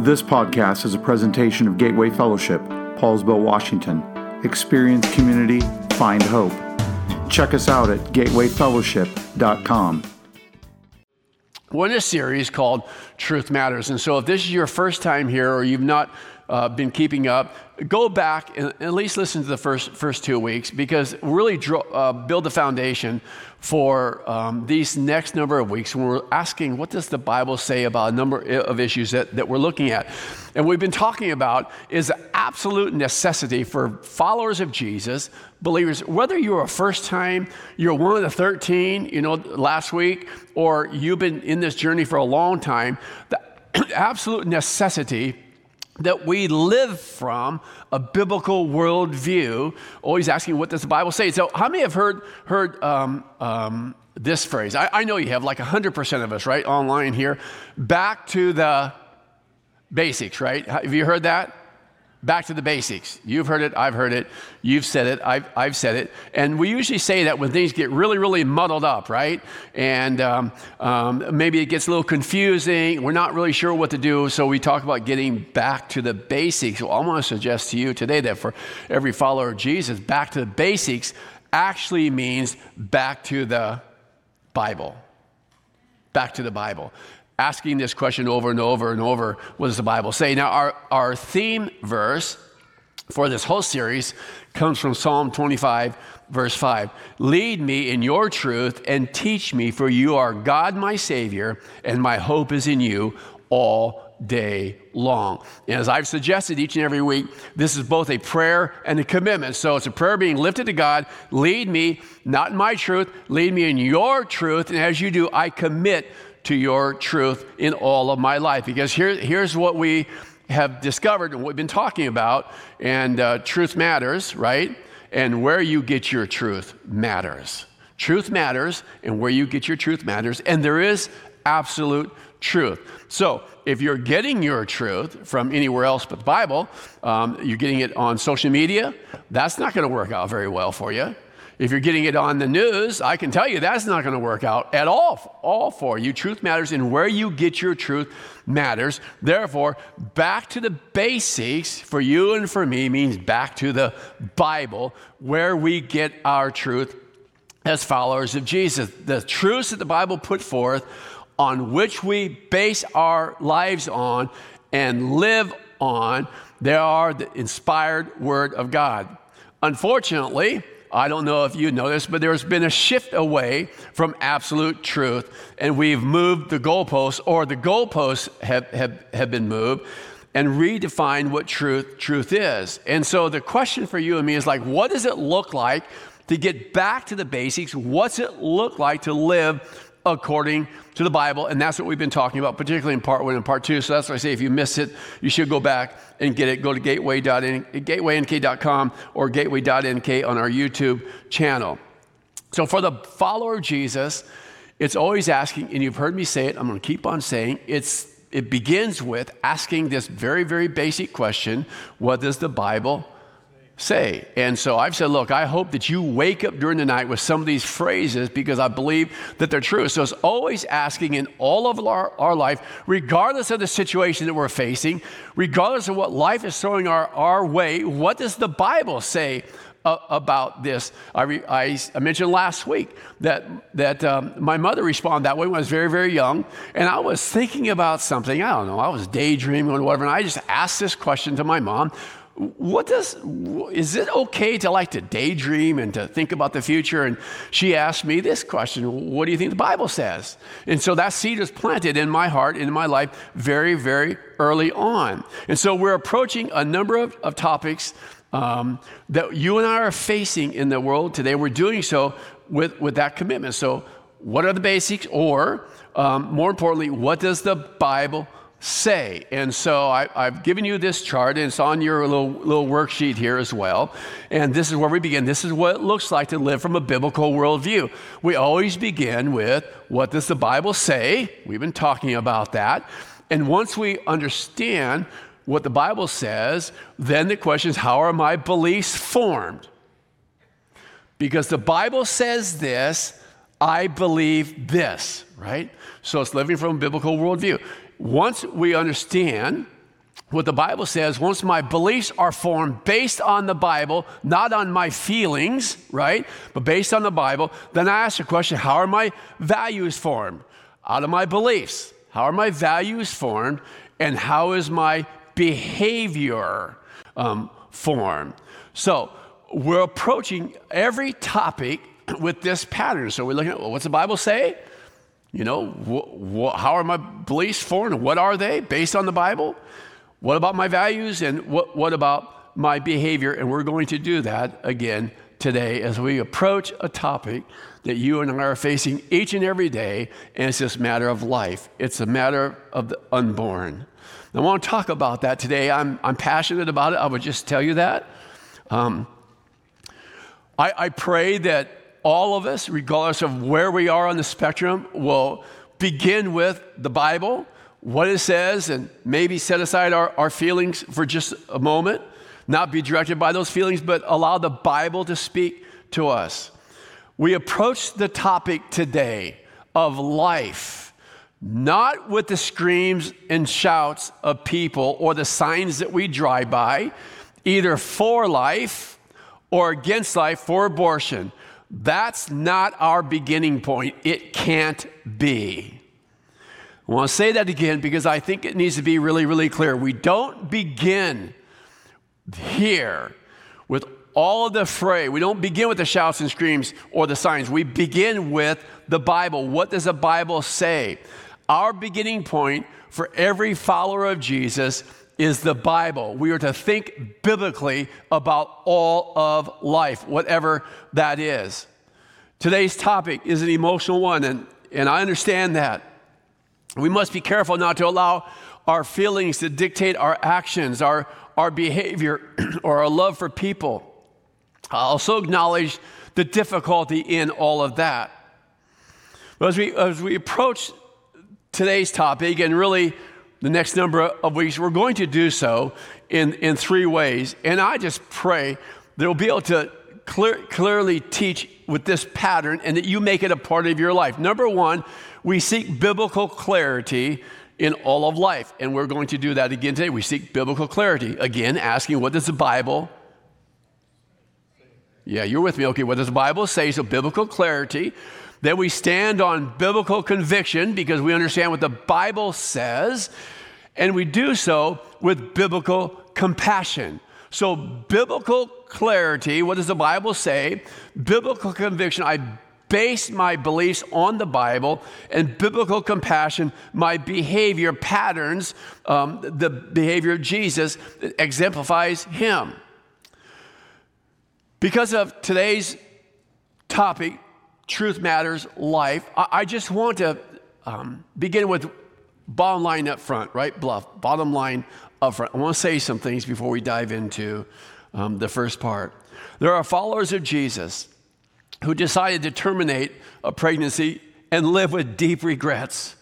This podcast is a presentation of Gateway Fellowship, Poulsbo, Washington. Experience community, find hope. Check us out at gatewayfellowship.com. We're in a series called Truth Matters. And so if this is your first time here or you've not uh, been keeping up, go back and at least listen to the first, first two weeks because really draw, uh, build the foundation for um, these next number of weeks when we're asking what does the Bible say about a number of issues that, that we're looking at. And we've been talking about is the absolute necessity for followers of Jesus, believers, whether you're a first time, you're one of the 13, you know, last week, or you've been in this journey for a long time, the absolute necessity that we live from a biblical worldview, always asking, what does the Bible say? So, how many have heard, heard um, um, this phrase? I, I, know you have, like 100% of us, right, online here. Back to the basics, right? Have you heard that? Back to the basics. You've heard it, I've heard it, you've said it, I've, I've said it. And we usually say that when things get really, really muddled up, right? And um, um, maybe it gets a little confusing, we're not really sure what to do, so we talk about getting back to the basics. Well, I want to suggest to you today that for every follower of Jesus, back to the basics actually means back to the Bible. Back to the Bible asking this question over and over and over what does the Bible say? Now, our, our theme verse for this whole series comes from Psalm 25, verse 5. Lead me in your truth and teach me, for you are God, my Savior, and my hope is in you all day long. And as I've suggested each and every week, this is both a prayer and a commitment. So it's a prayer being lifted to God. Lead me, not in my truth, lead me in your truth. And as you do, I commit to your truth in all of my life. Because here, here's what we have discovered and what we've been talking about, and uh, truth matters, right? And where you get your truth matters. Truth matters, and where you get your truth matters, and there is absolute truth. So, if you're getting your truth from anywhere else but the Bible, um, you're getting it on social media, that's not going to work out very well for you. If you're getting it on the news, I can tell you that's not going to work out at all, all for you. Truth matters, and where you get your truth matters. Therefore, back to the basics for you and for me means back to the Bible, where we get our truth as followers of Jesus. The truths that the Bible put forth on which we base our lives on and live on, they are the inspired Word of God. Unfortunately, I don't know if you this, but there's been a shift away from absolute truth, and we've moved the goalposts, or the goalposts have, have, have been moved, and redefined what truth truth is. And so the question for you and me is like, what does it look like to get back to the basics? What's it look like to live according to the Bible. And that's what we've been talking about, particularly in part one and part two. So that's why I say if you miss it, you should go back and get it. Go to gateway.nk.com or gateway.nk on our YouTube channel. So for the follower of Jesus, it's always asking, and you've heard me say it, I'm going to keep on saying, it's it begins with asking this very, very basic question what does the Bible say. And so I've said, look, I hope that you wake up during the night with some of these phrases because I believe that they're true. So it's always asking in all of our, our life, regardless of the situation that we're facing, regardless of what life is throwing our, our way, what does the Bible say about this. I, re, I, I, mentioned last week that, that um, my mother responded that way when I was very, very young. And I was thinking about something, I don't know, I was daydreaming or whatever. And I just asked this question to my mom what does is it okay to like to daydream and to think about the future? And she asked me this question what do you think the bible says? And so that seed was planted in my heart in my life very very early on. And so we're approaching a number of, of topics um, that you and i are facing in the world. Today we're doing so with, with that commitment. So what are the basics? Or um, more importantly what does the bible say. And so I, have given you this chart, and it's on your little, little worksheet here as well. And this is where we begin. This is what it looks like to live from a biblical worldview. We always begin with what does the Bible say? We've been talking about that. And once we understand what the Bible says, then the question is how are my beliefs formed? Because the Bible says this, I believe this, right? So it's living from a biblical worldview once we understand what the Bible says, once my beliefs are formed based on the Bible, not on my feelings, right? But based on the Bible, then I ask the question how are my values formed? Out of my beliefs. How are my values formed? And how is my behavior um, formed? So we're approaching every topic with this pattern. So we're looking at well, what's the Bible say? You know, wh- wh- how are my beliefs formed? What are they based on the Bible? What about my values and what, what about my behavior? And we're going to do that again today as we approach a topic that you and I are facing each and every day, and it's this matter of life. It's a matter of the unborn. I want to talk about that today. I'm, I'm passionate about it. I would just tell you that. Um, I, I pray that all of us, regardless of where we are on the spectrum, will begin with the Bible what it says and maybe set aside our, our feelings for just a moment, not be directed by those feelings, but allow the Bible to speak to us. We approach the topic today of life, not with the screams and shouts of people or the signs that we drive by, either for life or against life for abortion. That's not our beginning point. It can't be. I want to say that again because I think it needs to be really, really clear. We don't begin here with all of the fray. We don't begin with the shouts and screams or the signs. We begin with the Bible. What does the Bible say? Our beginning point for every follower of Jesus is the Bible. We are to think biblically about all of life, whatever that is. Today's topic is an emotional one, and, and I understand that. We must be careful not to allow our feelings to dictate our actions, our, our behavior, or our love for people. I also acknowledge the difficulty in all of that. But as we, as we approach today's topic, and really the next number of weeks, we're going to do so in, in three ways. And I just pray that we'll be able to clear, clearly teach with this pattern and that you make it a part of your life. Number one, we seek biblical clarity in all of life. And we're going to do that again today. We seek biblical clarity. Again, asking, what does the Bible yeah, you're with me. Okay, what does the Bible say? So, biblical clarity. Then we stand on biblical conviction because we understand what the Bible says, and we do so with biblical compassion. So, biblical clarity, what does the Bible say? Biblical conviction, I base my beliefs on the Bible and biblical compassion, my behavior patterns, um, the behavior of Jesus exemplifies Him. Because of today's topic, Truth Matters Life, I, I just want to um, begin with bottom line up front, right? Bluff, bottom line up front. I want to say some things before we dive into um, the first part. There are followers of Jesus who decided to terminate a pregnancy and live with deep regrets,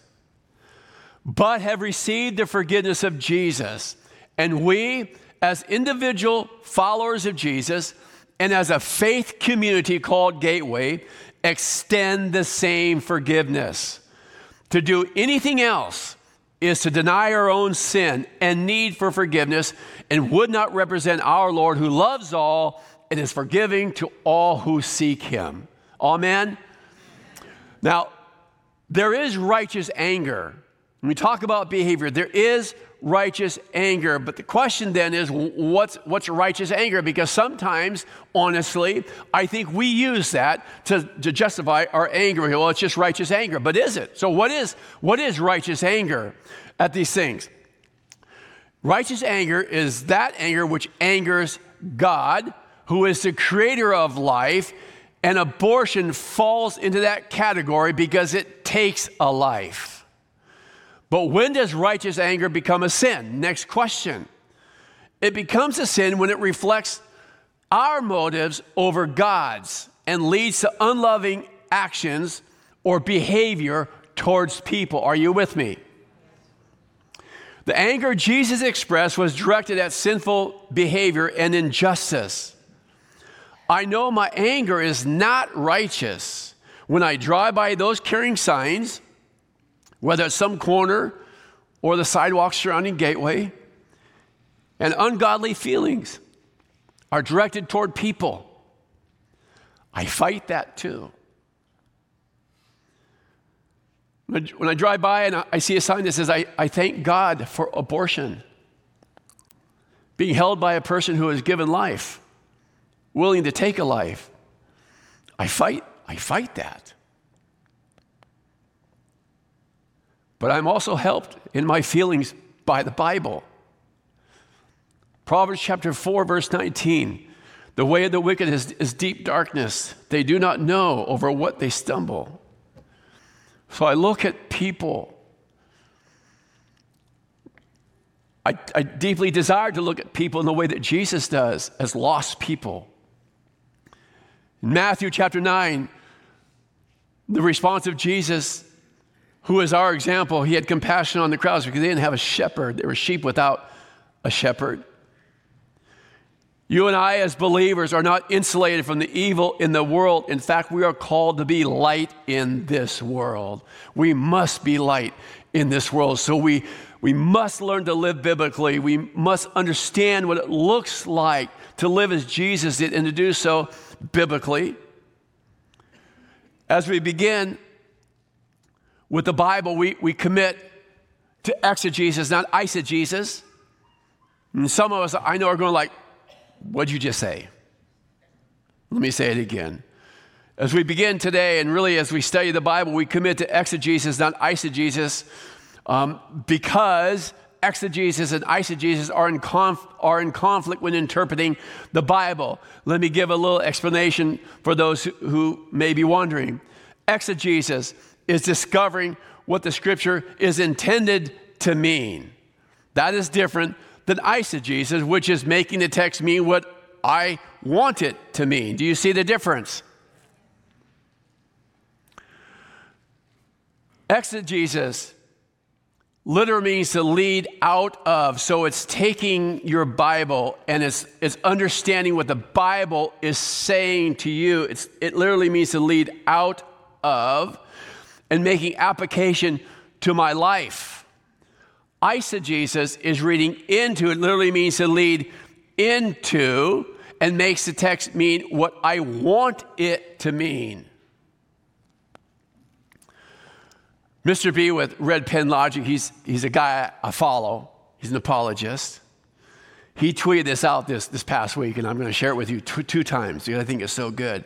but have received the forgiveness of Jesus. And we, as individual followers of Jesus, and as a faith community called Gateway, extend the same forgiveness. To do anything else is to deny our own sin and need for forgiveness and would not represent our Lord who loves all and is forgiving to all who seek him. Amen? Now, there is righteous anger. When we talk about behavior, there is righteous anger. But the question then is what's, what's righteous anger? Because sometimes, honestly, I think we use that to, to justify our anger. Well, it's just righteous anger. But is it? So, what is, what is righteous anger at these things? Righteous anger is that anger which angers God who is the creator of life, and abortion falls into that category because it takes a life. But when does righteous anger become a sin? Next question. It becomes a sin when it reflects our motives over God's and leads to unloving actions or behavior towards people. Are you with me? The anger Jesus expressed was directed at sinful behavior and injustice. I know my anger is not righteous when I drive by those carrying signs, whether it's some corner or the sidewalk surrounding Gateway, and ungodly feelings are directed toward people. I fight that too. When I drive by and I see a sign that says, I, I thank God for abortion, being held by a person who has given life, willing to take a life, I fight, I fight that. But I'm also helped in my feelings by the Bible. Proverbs chapter 4, verse 19. The way of the wicked is, is deep darkness. They do not know over what they stumble. So I look at people. I, I deeply desire to look at people in the way that Jesus does, as lost people. In Matthew chapter 9, the response of Jesus, who is our example, he had compassion on the crowds because they didn't have a shepherd. They were sheep without a shepherd. You and I, as believers, are not insulated from the evil in the world. In fact, we are called to be light in this world. We must be light in this world. So we, we must learn to live biblically. We must understand what it looks like to live as Jesus did and to do so biblically. As we begin with the Bible, we, we commit to exegesis, not eisegesis. And some of us I know are going like, What'd you just say? Let me say it again. As we begin today, and really as we study the Bible, we commit to exegesis, not eisegesis, um, because exegesis and eisegesis are in, conf- are in conflict when interpreting the Bible. Let me give a little explanation for those who, who may be wondering. Exegesis is discovering what the scripture is intended to mean. That is different than eisegesis, which is making the text mean what I want it to mean. Do you see the difference? Exegesis literally means to lead out of. So it's taking your Bible and it's, it's understanding what the Bible is saying to you. It's, it literally means to lead out of and making application to my life. Eisegesis is reading into, it literally means to lead into, and makes the text mean what I want it to mean. Mr. B with Red Pen Logic, he's, he's a guy I follow, he's an apologist. He tweeted this out this, this past week, and I'm going to share it with you two, two times because I think it's so good.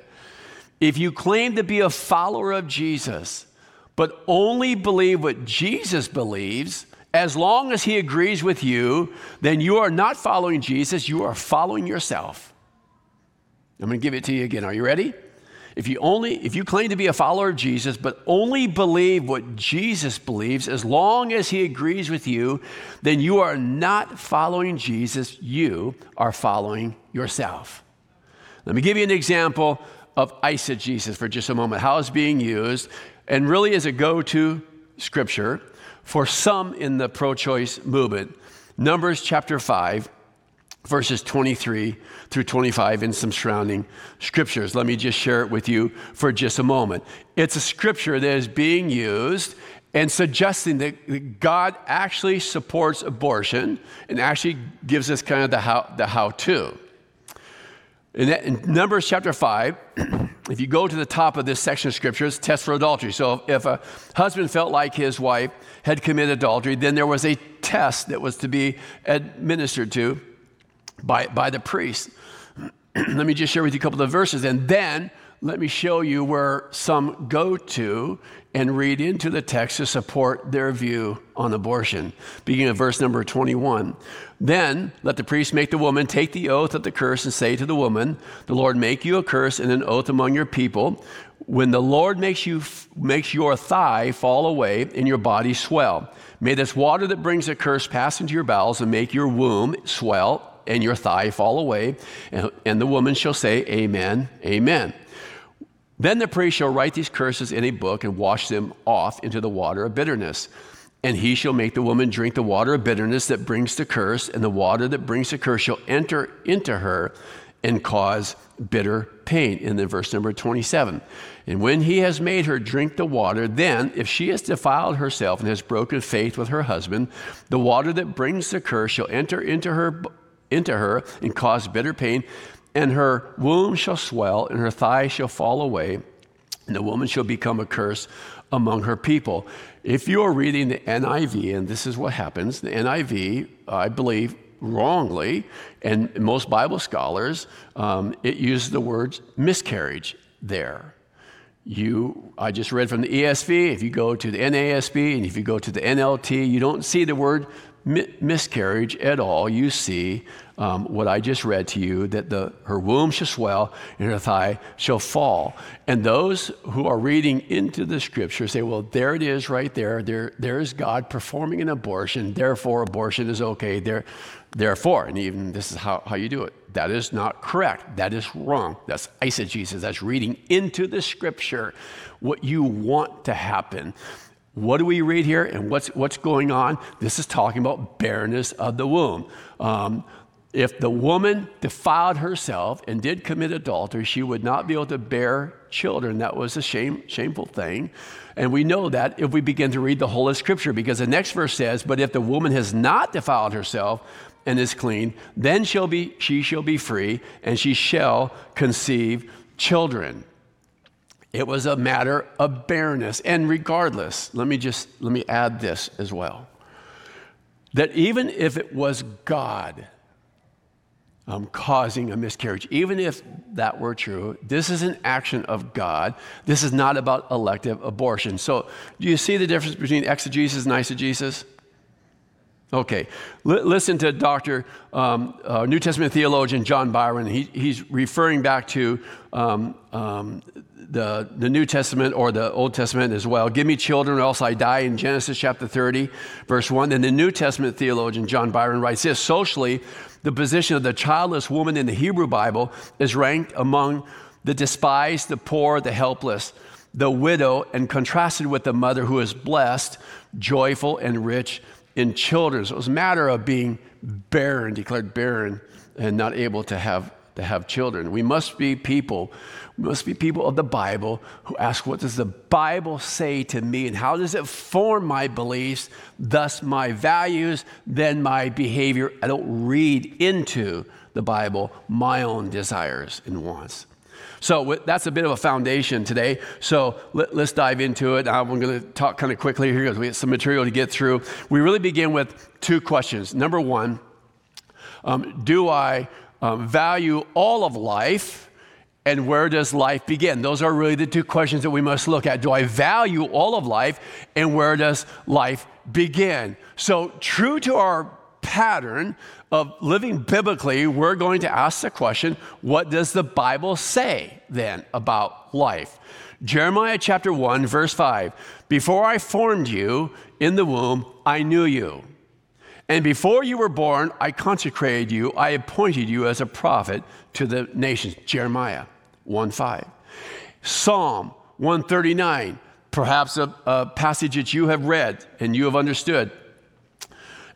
If you claim to be a follower of Jesus, but only believe what Jesus believes, as long as he agrees with you, then you are not following Jesus, you are following yourself. I'm going to give it to you again. Are you ready? If you only if you claim to be a follower of Jesus but only believe what Jesus believes as long as he agrees with you, then you are not following Jesus, you are following yourself. Let me give you an example of eisegesis for just a moment. How it's being used and really is a go-to scripture for some in the pro choice movement. Numbers chapter 5, verses 23 through 25, and some surrounding scriptures. Let me just share it with you for just a moment. It's a scripture that is being used and suggesting that God actually supports abortion and actually gives us kind of the how, the how to. In, in Numbers chapter 5, if you go to the top of this section of scriptures, test for adultery. So if a husband felt like his wife had committed adultery, then there was a test that was to be administered to by, by the priest. let me just share with you a couple of verses, and then let me show you where some go to and read into the text to support their view on abortion. Beginning of verse number 21. Then let the priest make the woman take the oath of the curse and say to the woman, The Lord make you a curse and an oath among your people when the Lord makes, you, makes your thigh fall away and your body swell, may this water that brings a curse pass into your bowels and make your womb swell and your thigh fall away. And, and the woman shall say, Amen, Amen. Then the priest shall write these curses in a book and wash them off into the water of bitterness. And he shall make the woman drink the water of bitterness that brings the curse, and the water that brings the curse shall enter into her, and cause bitter pain. In the verse number 27. And when he has made her drink the water, then, if she has defiled herself and has broken faith with her husband, the water that brings the curse shall enter into her, into her and cause bitter pain, and her womb shall swell, and her thigh shall fall away, and the woman shall become a curse among her people. If you are reading the NIV, and this is what happens, the NIV, I believe, wrongly, and most Bible scholars, um, it uses the word miscarriage there. You, I just read from the ESV. If you go to the NASB and if you go to the NLT, you don't see the word mi- miscarriage at all. You see um, what I just read to you that the, her womb shall swell and her thigh shall fall. And those who are reading into the scripture say, well, there it is right there. There, there's God performing an abortion. Therefore, abortion is okay. There, therefore, and even this is how, how you do it. That is not correct. That is wrong. That's eisegesis. That's reading into the scripture what you want to happen. What do we read here and what's, what's going on? This is talking about barrenness of the womb. Um, if the woman defiled herself and did commit adultery, she would not be able to bear children. That was a shame, shameful thing. And we know that if we begin to read the whole of Scripture, because the next verse says, But if the woman has not defiled herself, and is clean, then shall be, she shall be free, and she shall conceive children. It was a matter of barrenness. And regardless, let me just let me add this as well. That even if it was God um, causing a miscarriage, even if that were true, this is an action of God. This is not about elective abortion. So, do you see the difference between exegesis and eisegesis? Okay, L- listen to Dr. Um, uh, New Testament theologian John Byron. He, he's referring back to um, um, the, the New Testament or the Old Testament as well. Give me children or else I die in Genesis chapter 30, verse 1. Then the New Testament theologian John Byron writes this Socially, the position of the childless woman in the Hebrew Bible is ranked among the despised, the poor, the helpless, the widow, and contrasted with the mother who is blessed, joyful, and rich in children. So it was a matter of being barren, declared barren, and not able to have, to have children. We must be people, we must be people of the Bible who ask, what does the Bible say to me and how does it form my beliefs, thus my values, then my behavior? I don't read into the Bible my own desires and wants. So that's a bit of a foundation today. So let, us dive into it. I'm going to talk kind of quickly here because we have some material to get through. We really begin with two questions. Number one, um, do I um, value all of life? And where does life begin? Those are really the two questions that we must look at. Do I value all of life? And where does life begin? So, true to our pattern of living biblically, we're going to ask the question what does the Bible say then about life? Jeremiah chapter 1, verse 5 Before I formed you in the womb, I knew you. And before you were born, I consecrated you, I appointed you as a prophet to the nations. Jeremiah 1 5. Psalm 139, perhaps a, a passage that you have read and you have understood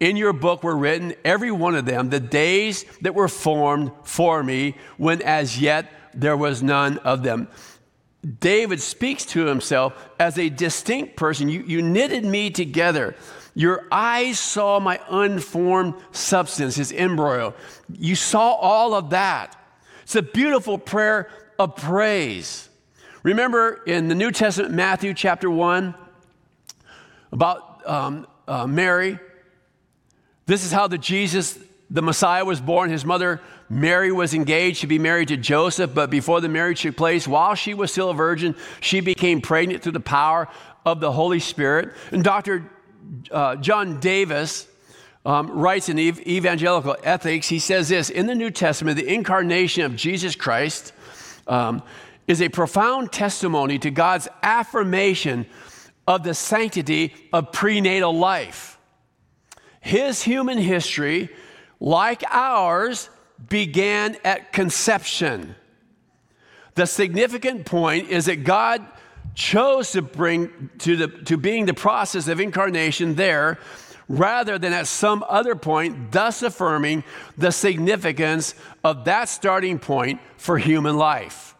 in your book were written, every one of them, the days that were formed for me, when as yet there was none of them. David speaks to himself as a distinct person. You, you knitted me together. Your eyes saw my unformed substance, his embryo. You saw all of that. It's a beautiful prayer of praise. Remember in the New Testament, Matthew chapter 1, about um, uh, Mary this is how the Jesus, the Messiah, was born. His mother, Mary, was engaged to be married to Joseph, but before the marriage took place, while she was still a virgin, she became pregnant through the power of the Holy Spirit. And Dr. Uh, John Davis um, writes in Evangelical Ethics, he says this In the New Testament, the incarnation of Jesus Christ um, is a profound testimony to God's affirmation of the sanctity of prenatal life. His human history, like ours, began at conception. The significant point is that God chose to bring to, the, to being the process of incarnation there rather than at some other point, thus affirming the significance of that starting point for human life.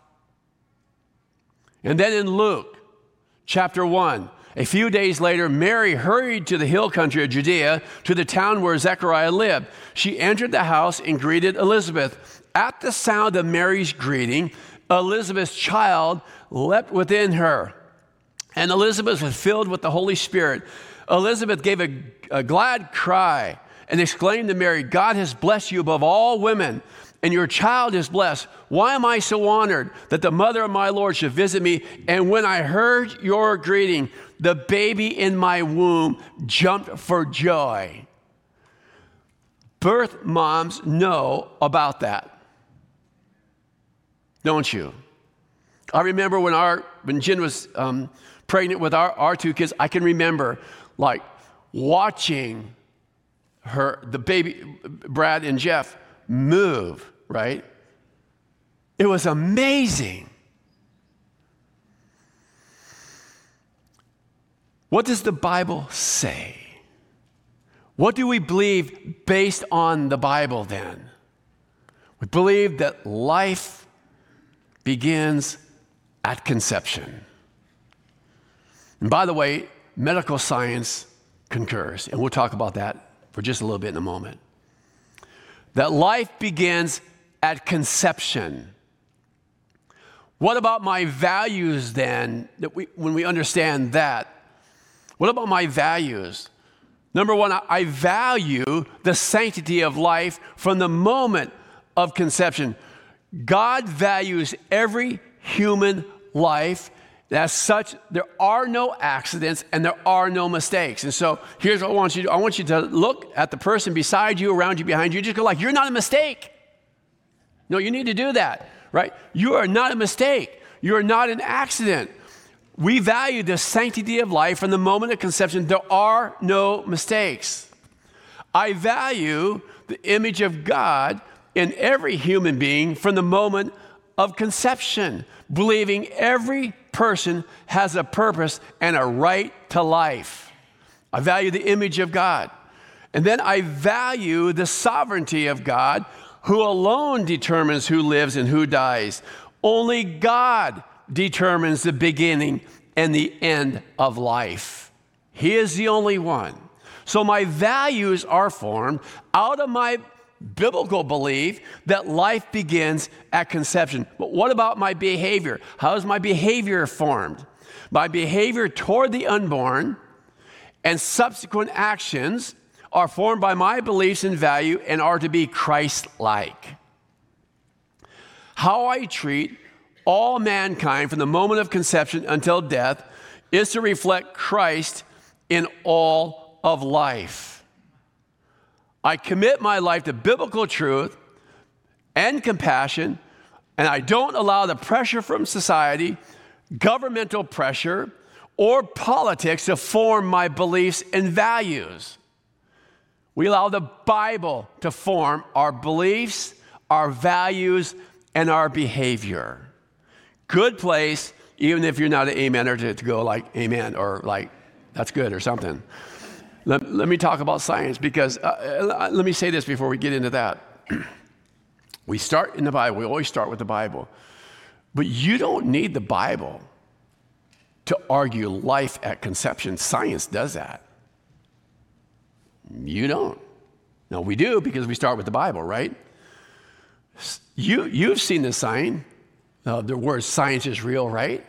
And then in Luke chapter 1, a few days later, Mary hurried to the hill country of Judea to the town where Zechariah lived. She entered the house and greeted Elizabeth. At the sound of Mary's greeting, Elizabeth's child leapt within her. And Elizabeth was filled with the Holy Spirit. Elizabeth gave a, a glad cry and exclaimed to Mary, God has blessed you above all women, and your child is blessed. Why am I so honored that the mother of my Lord should visit me? And when I heard your greeting, the baby in my womb jumped for joy. Birth moms know about that. Don't you? I remember when our when Jen was um, pregnant with our, our two kids, I can remember like watching her, the baby, Brad and Jeff, move, right? It was amazing. What does the Bible say? What do we believe based on the Bible then? We believe that life begins at conception. And by the way, medical science concurs, and we'll talk about that for just a little bit in a moment. That life begins at conception. What about my values then, that we, when we understand that? What about my values? Number one, I value the sanctity of life from the moment of conception. God values every human life as such, there are no accidents and there are no mistakes. And so here's what I want you to do. I want you to look at the person beside you, around you, behind you, just go like, you're not a mistake. No, you need to do that, right? You are not a mistake. You are not an accident. We value the sanctity of life from the moment of conception. There are no mistakes. I value the image of God in every human being from the moment of conception, believing every person has a purpose and a right to life. I value the image of God. And then I value the sovereignty of God, who alone determines who lives and who dies. Only God determines the beginning and the end of life. He is the only one. So my values are formed out of my biblical belief that life begins at conception. But what about my behavior? How is my behavior formed? My behavior toward the unborn and subsequent actions are formed by my beliefs and value and are to be Christ like. How I treat all mankind from the moment of conception until death is to reflect Christ in all of life. I commit my life to biblical truth and compassion, and I don't allow the pressure from society, governmental pressure, or politics to form my beliefs and values. We allow the Bible to form our beliefs, our values, and our behavior. Good place, even if you're not an amener, to, to go like amen or like that's good or something. Let, let me talk about science because uh, uh let me say this before we get into that. we start in the Bible, we always start with the Bible. But you don't need the Bible to argue life at conception. Science does that. You don't. No, we do because we start with the Bible, right? You, you've seen the sign, uh, the word science is real, right?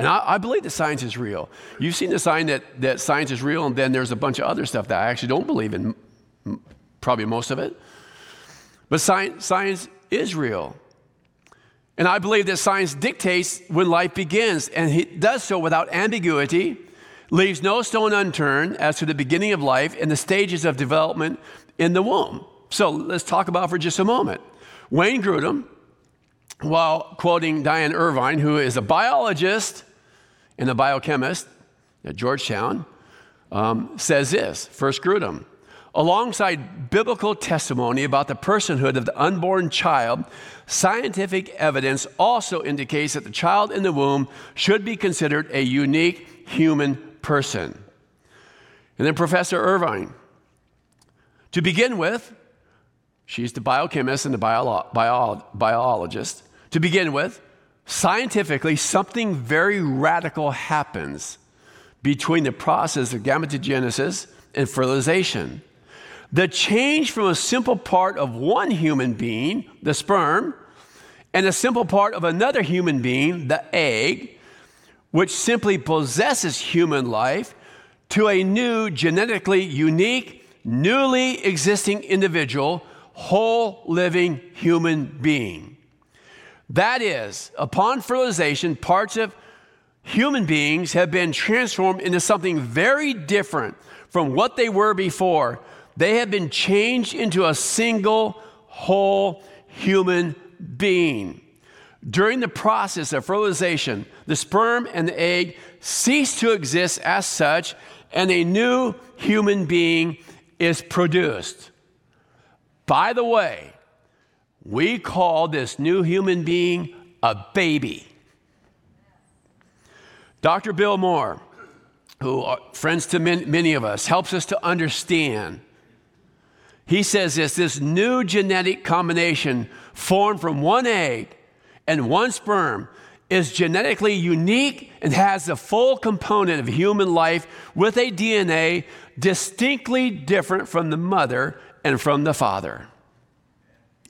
And I, I, believe that science is real. You've seen the sign that, that science is real, and then there's a bunch of other stuff that I actually don't believe in, probably most of it. But science, science is real. And I believe that science dictates when life begins, and it does so without ambiguity, leaves no stone unturned as to the beginning of life and the stages of development in the womb. So let's talk about for just a moment. Wayne Grudem while quoting Diane Irving, who is a biologist and the biochemist at Georgetown, um, says this First Grudem. Alongside biblical testimony about the personhood of the unborn child, scientific evidence also indicates that the child in the womb should be considered a unique human person. And then Professor Irving. To begin with, she's the biochemist and the bio- bio- biologist. To begin with, scientifically, something very radical happens between the process of gametogenesis and fertilization. The change from a simple part of one human being, the sperm, and a simple part of another human being, the egg, which simply possesses human life, to a new, genetically unique, newly existing individual, whole living human being. That is, upon fertilization, parts of human beings have been transformed into something very different from what they were before. They have been changed into a single, whole human being. During the process of fertilization, the sperm and the egg cease to exist as such, and a new human being is produced. By the way, we call this new human being a baby. Dr. Bill Moore, who are friends to many of us, helps us to understand. He says this this new genetic combination formed from one egg and one sperm is genetically unique and has the full component of human life with a DNA distinctly different from the mother and from the father.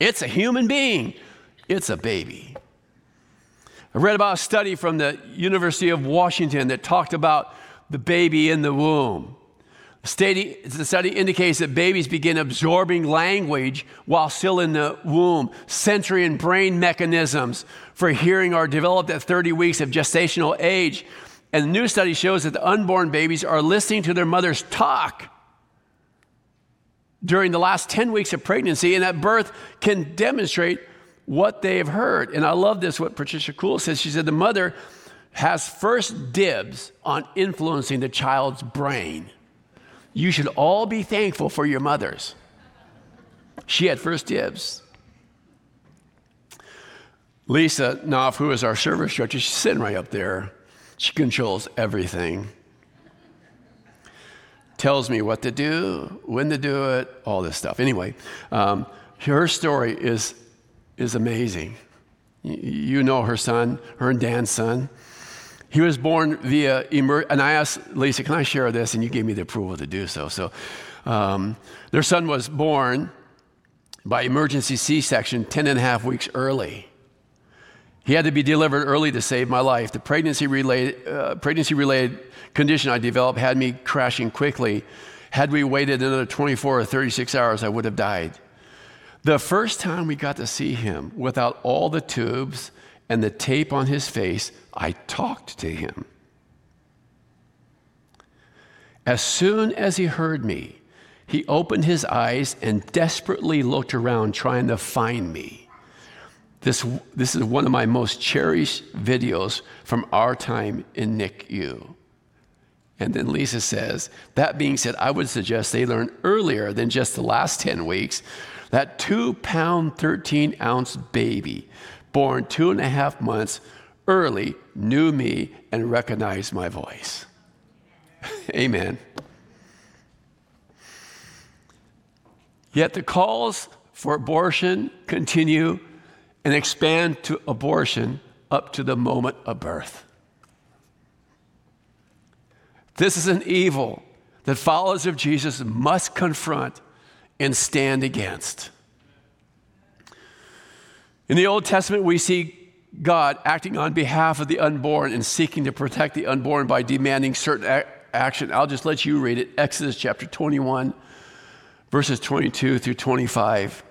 It's a human being, it's a baby. I read about a study from the University of Washington that talked about the baby in the womb. The study indicates that babies begin absorbing language while still in the womb. Sensory and brain mechanisms for hearing are developed at 30 weeks of gestational age. And the new study shows that the unborn babies are listening to their mothers talk during the last 10 weeks of pregnancy, and at birth can demonstrate what they have heard. And I love this, what Patricia Kuhl says. She said, The mother has first dibs on influencing the child's brain. You should all be thankful for your mothers. She had first dibs. Lisa Knopf, who is our service director, she's sitting right up there. She controls everything tells me what to do, when to do it, all this stuff. Anyway, um, her story is, is amazing. You know her son, her and Dan's son. He was born via, emer- and I asked Lisa, can I share this? And you gave me the approval to do so. So um, their son was born by emergency C section 10 and a half weeks early. He had to be delivered early to save my life. The pregnancy related, uh, pregnancy related condition I developed had me crashing quickly. Had we waited another 24 or 36 hours, I would have died. The first time we got to see him without all the tubes and the tape on his face, I talked to him. As soon as he heard me, he opened his eyes and desperately looked around trying to find me. This, this is one of my most cherished videos from our time in NICU. And then Lisa says, that being said, I would suggest they learn earlier than just the last 10 weeks that two pound, 13 ounce baby, born two and a half months early, knew me and recognized my voice. Amen. Yet the calls for abortion continue and expand to abortion up to the moment of birth. This is an evil that followers of Jesus must confront and stand against. In the Old Testament, we see God acting on behalf of the unborn and seeking to protect the unborn by demanding certain action. I'll just let you read it Exodus chapter 21, verses 22 through 25.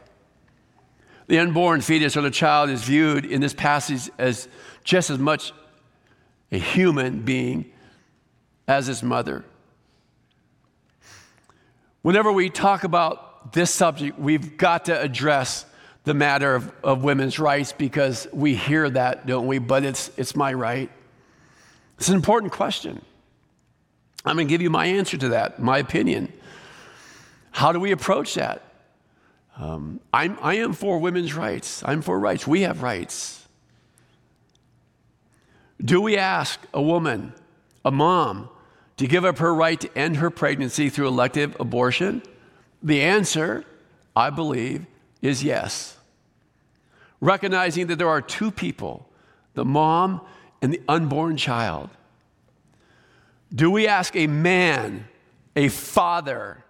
The unborn fetus or the child is viewed in this passage as just as much a human being as his mother. Whenever we talk about this subject, we've got to address the matter of, of women's rights because we hear that, don't we? But it's, it's my right. It's an important question. I'm going to give you my answer to that, my opinion. How do we approach that? Um, I'm, I am for women's rights. I'm for rights. We have rights. Do we ask a woman, a mom, to give up her right to end her pregnancy through elective abortion? The answer, I believe, is yes. Recognizing that there are two people, the mom and the unborn child. Do we ask a man, a father,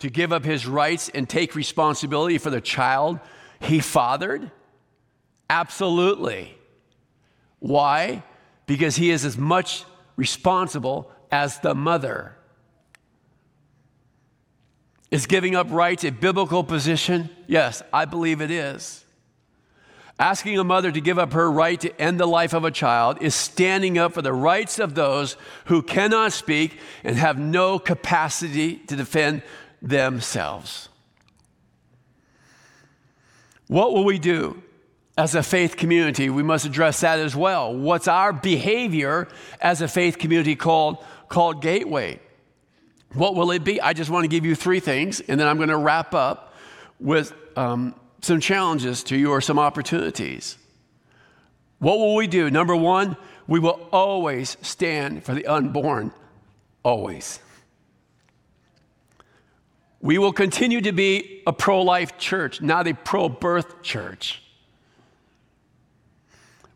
to give up his rights and take responsibility for the child he fathered? Absolutely. Why? Because he is as much responsible as the mother. Is giving up rights a biblical position? Yes, I believe it is. Asking a mother to give up her right to end the life of a child is standing up for the rights of those who cannot speak and have no capacity to defend themselves. What will we do? as a faith community, we must address that as well. What's our behavior as a faith community called, called Gateway? What will it be? I just want to give you three things, and then I'm going to wrap up with um, some challenges to you or some opportunities. What will we do? Number one, we will always stand for the unborn. Always. We will continue to be a pro life church, not a pro birth church.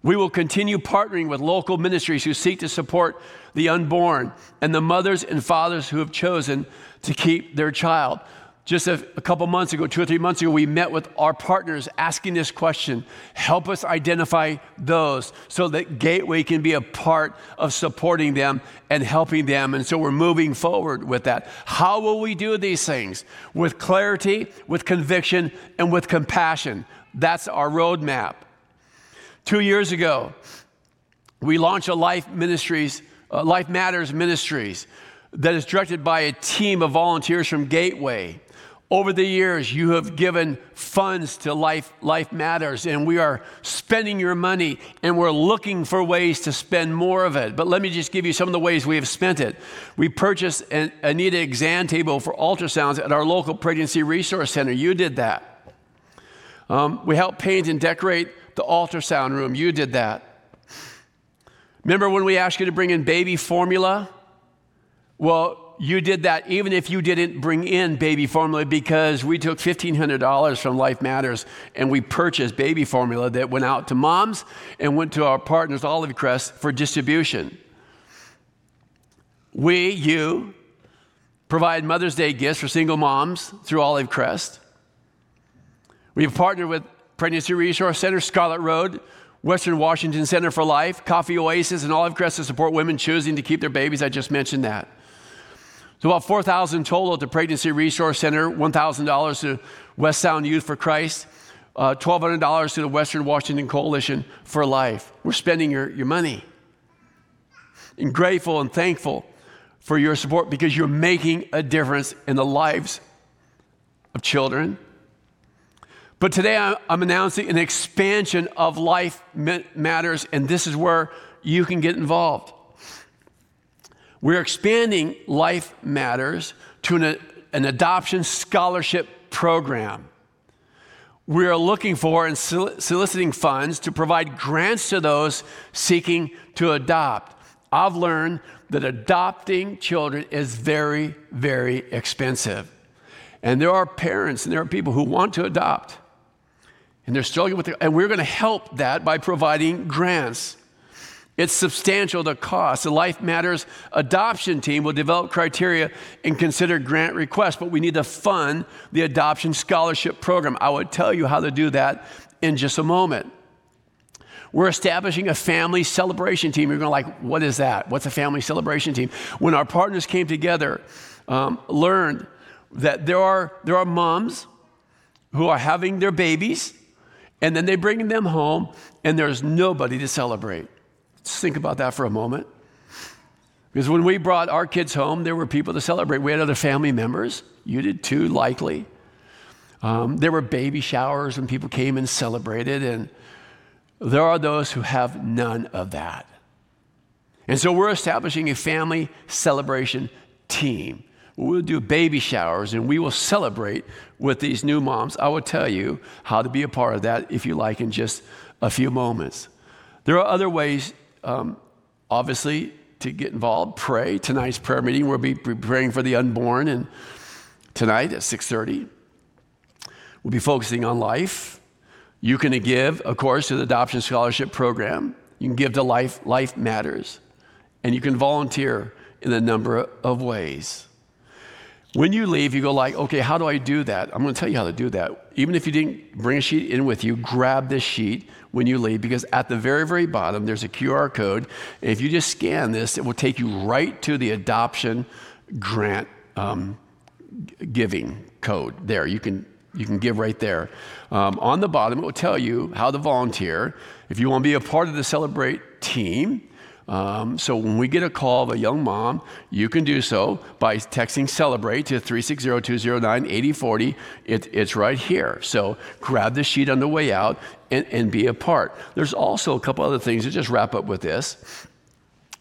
We will continue partnering with local ministries who seek to support the unborn and the mothers and fathers who have chosen to keep their child. Just a, a, couple months ago, two or three months ago, we met with our partners asking this question help us identify those so that Gateway can be a part of supporting them and helping them. And so we're moving forward with that. How will we do these things? With clarity, with conviction, and with compassion. That's our roadmap. Two years ago, we launched a Life Ministries, uh, Life Matters Ministries, that is directed by a team of volunteers from Gateway. Over the years, you have given funds to Life, Life Matters, and we are spending your money, and we're looking for ways to spend more of it. But let me just give you some of the ways we have spent it. We purchased an Anita exam table for ultrasounds at our local pregnancy resource center. You did that. Um, we helped paint and decorate the ultrasound room. You did that. Remember when we asked you to bring in baby formula? Well, you did that even if you didn't bring in baby formula because we took $1,500 from Life Matters and we purchased baby formula that went out to moms and went to our partners, Olive Crest, for distribution. We, you, provide Mother's Day gifts for single moms through Olive Crest. We've partnered with Pregnancy Resource Center, Scarlet Road, Western Washington Center for Life, Coffee Oasis, and Olive Crest to support women choosing to keep their babies. I just mentioned that. So about 4000 total at the Pregnancy Resource Center, $1,000 to West Sound Youth for Christ, uh, $1,200 to the Western Washington Coalition for Life. We're spending your, your money. And grateful and thankful for your support because you're making a difference in the lives of children, but today I'm announcing an expansion of Life Matters, and this is where you can get involved. We're expanding Life Matters to an, an adoption scholarship program. We are looking for and soliciting funds to provide grants to those seeking to adopt. I've learned that adopting children is very, very expensive. And there are parents and there are people who want to adopt and they're struggling with it. And we're going to help that by providing grants. It's substantial, the cost. The Life Matters adoption team will develop criteria and consider grant requests, but we need to fund the adoption scholarship program. I would tell you how to do that in just a moment. We're establishing a family celebration team. You're going to like, what is that? What's a family celebration team? When our partners came together, um, learned that there are, there are moms who are having their babies and then they bring them home, and there's nobody to celebrate. Just think about that for a moment. Because when we brought our kids home, there were people to celebrate. We had other family members. You did too, likely. Um, there were baby showers when people came and celebrated, and there are those who have none of that. And so we're establishing a family celebration team. We'll do baby showers and we will celebrate with these new moms. I will tell you how to be a part of that if you like in just a few moments. There are other ways, um, obviously, to get involved. Pray. Tonight's prayer meeting, we'll be praying for the unborn, and tonight at 6:30, we'll be focusing on life. You can give, of course, to the Adoption Scholarship Program. You can give to Life, Life Matters. And you can volunteer in a number of ways. When you leave, you go like, okay, how do I do that? I'm going to tell you how to do that. Even if you didn't bring a sheet in with you, grab this sheet when you leave because at the very, very bottom, there's a QR code. If you just scan this, it will take you right to the adoption grant um, giving code. There, you can you can give right there. Um, on the bottom, it will tell you how to volunteer. If you want to be a part of the Celebrate team, um, so when we get a call of a young mom, you can do so by texting Celebrate to 360-209-8040. It, it's right here. So grab the sheet on the way out and, and be a part. There's also a couple other things to just wrap up with this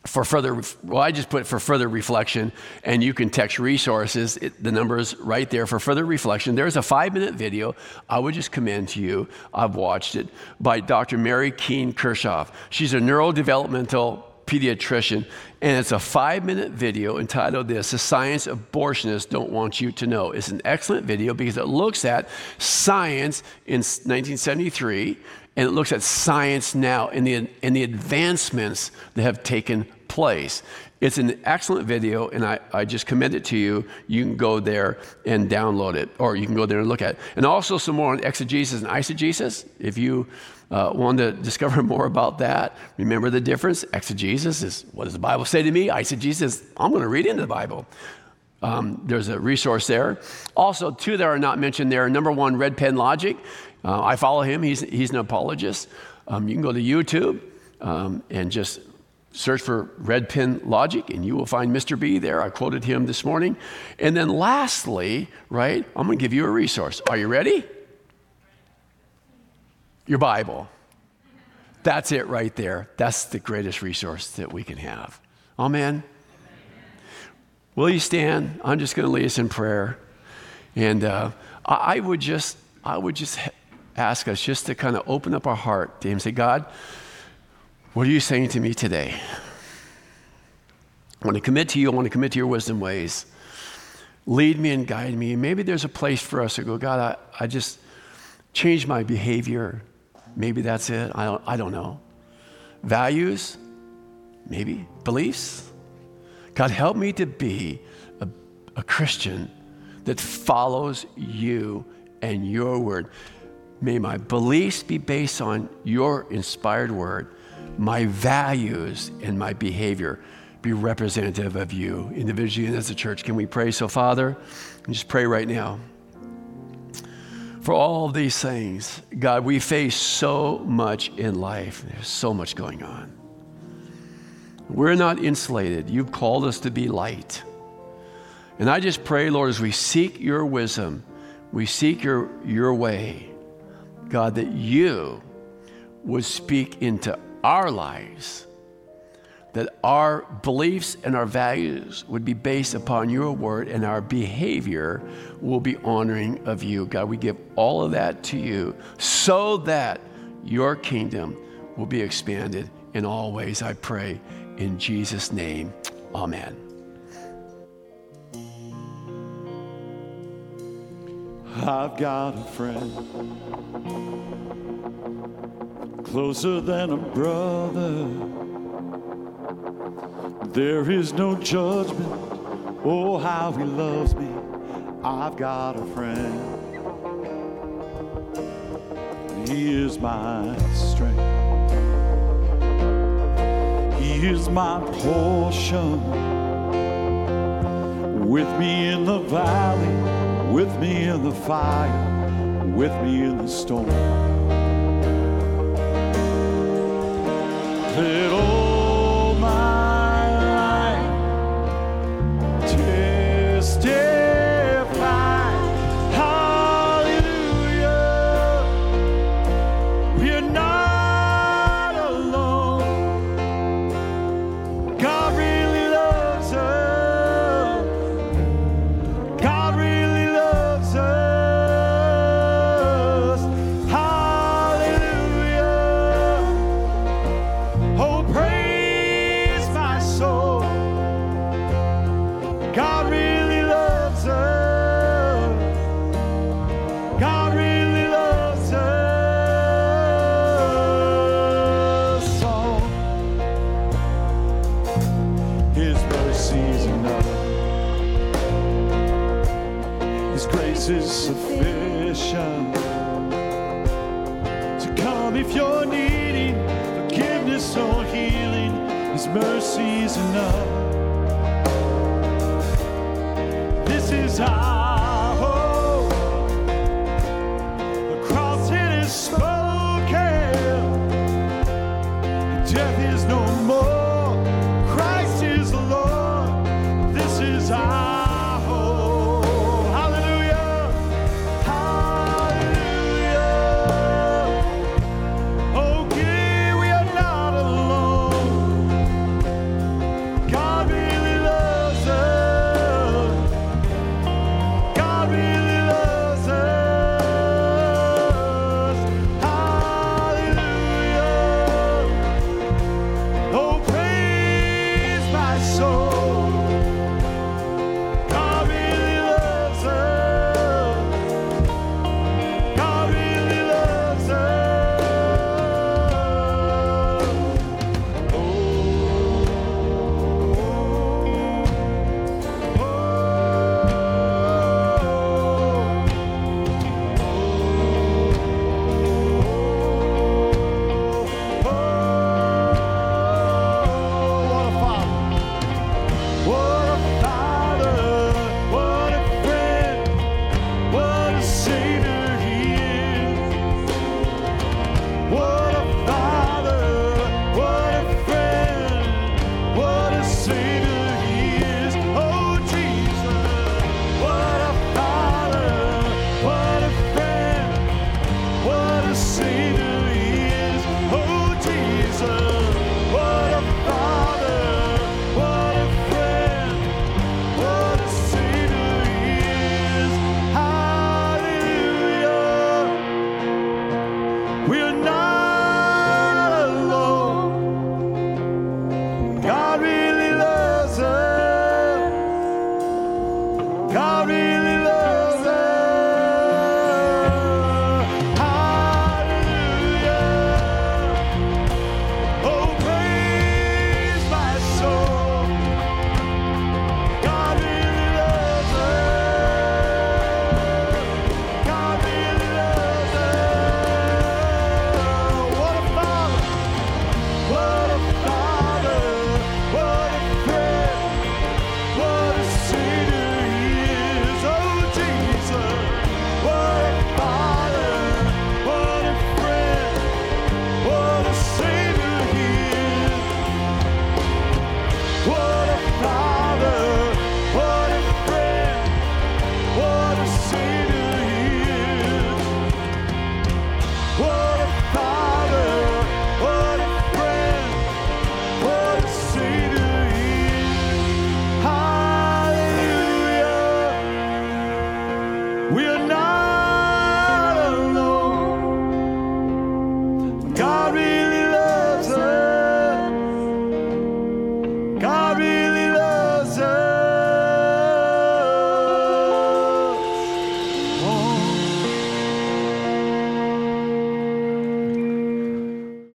for further, well, I just put for further reflection, and you can text resources. It, the number is right there for further reflection. There's a five minute video I would just commend to you. I've watched it by Dr. Mary Keene Kirchhoff. She's a neurodevelopmental pediatrician, and it's a five minute video entitled This The Science Abortionists Don't Want You to Know. It's an excellent video because it looks at science in 1973 and it looks at science now and the, and the advancements that have taken place. It's an excellent video, and I, I just commend it to you. You can go there and download it, or you can go there and look at it. And also some more on exegesis and eisegesis. If you uh, want to discover more about that, remember the difference. Exegesis is what does the Bible say to me? Eisegesis, I'm going to read into the Bible. Um, there's a resource there. Also, two that are not mentioned there. Number one, Red Pen Logic. Uh, I follow him. He's, he's an apologist. Um, you can go to YouTube um, and just search for Red Pen Logic, and you will find Mr. B there. I quoted him this morning. And then, lastly, right, I'm going to give you a resource. Are you ready? Your Bible. That's it right there. That's the greatest resource that we can have. Amen. Will you stand? I'm just going to lead us in prayer. And uh, I would just, I would just ask us just to kind of open up our heart to Him. Say, God, what are you saying to me today? I want to commit to you. I want to commit to your wisdom ways. Lead me and guide me. Maybe there's a place for us to go, God, I, I just change my behavior. Maybe that's it. I don't, I don't know. Values? Maybe. Beliefs? God, help me to be a, a Christian that follows you and your word. May my beliefs be based on your inspired word, my values and my behavior be representative of you individually and as a church. Can we pray? So, Father, just pray right now. For all these things, God, we face so much in life. There's so much going on. We're not insulated. You've called us to be light. And I just pray, Lord, as we seek your wisdom, we seek your, your way, God, that you would speak into our lives, that our beliefs and our values would be based upon your word, and our behavior will be honoring of you. God, we give all of that to you so that your kingdom will be expanded in all ways, I pray. In Jesus' name, amen. I've got a friend closer than a brother. There is no judgment. Oh, how he loves me. I've got a friend. He is my strength. He is my portion. With me in the valley, with me in the fire, with me in the storm. Let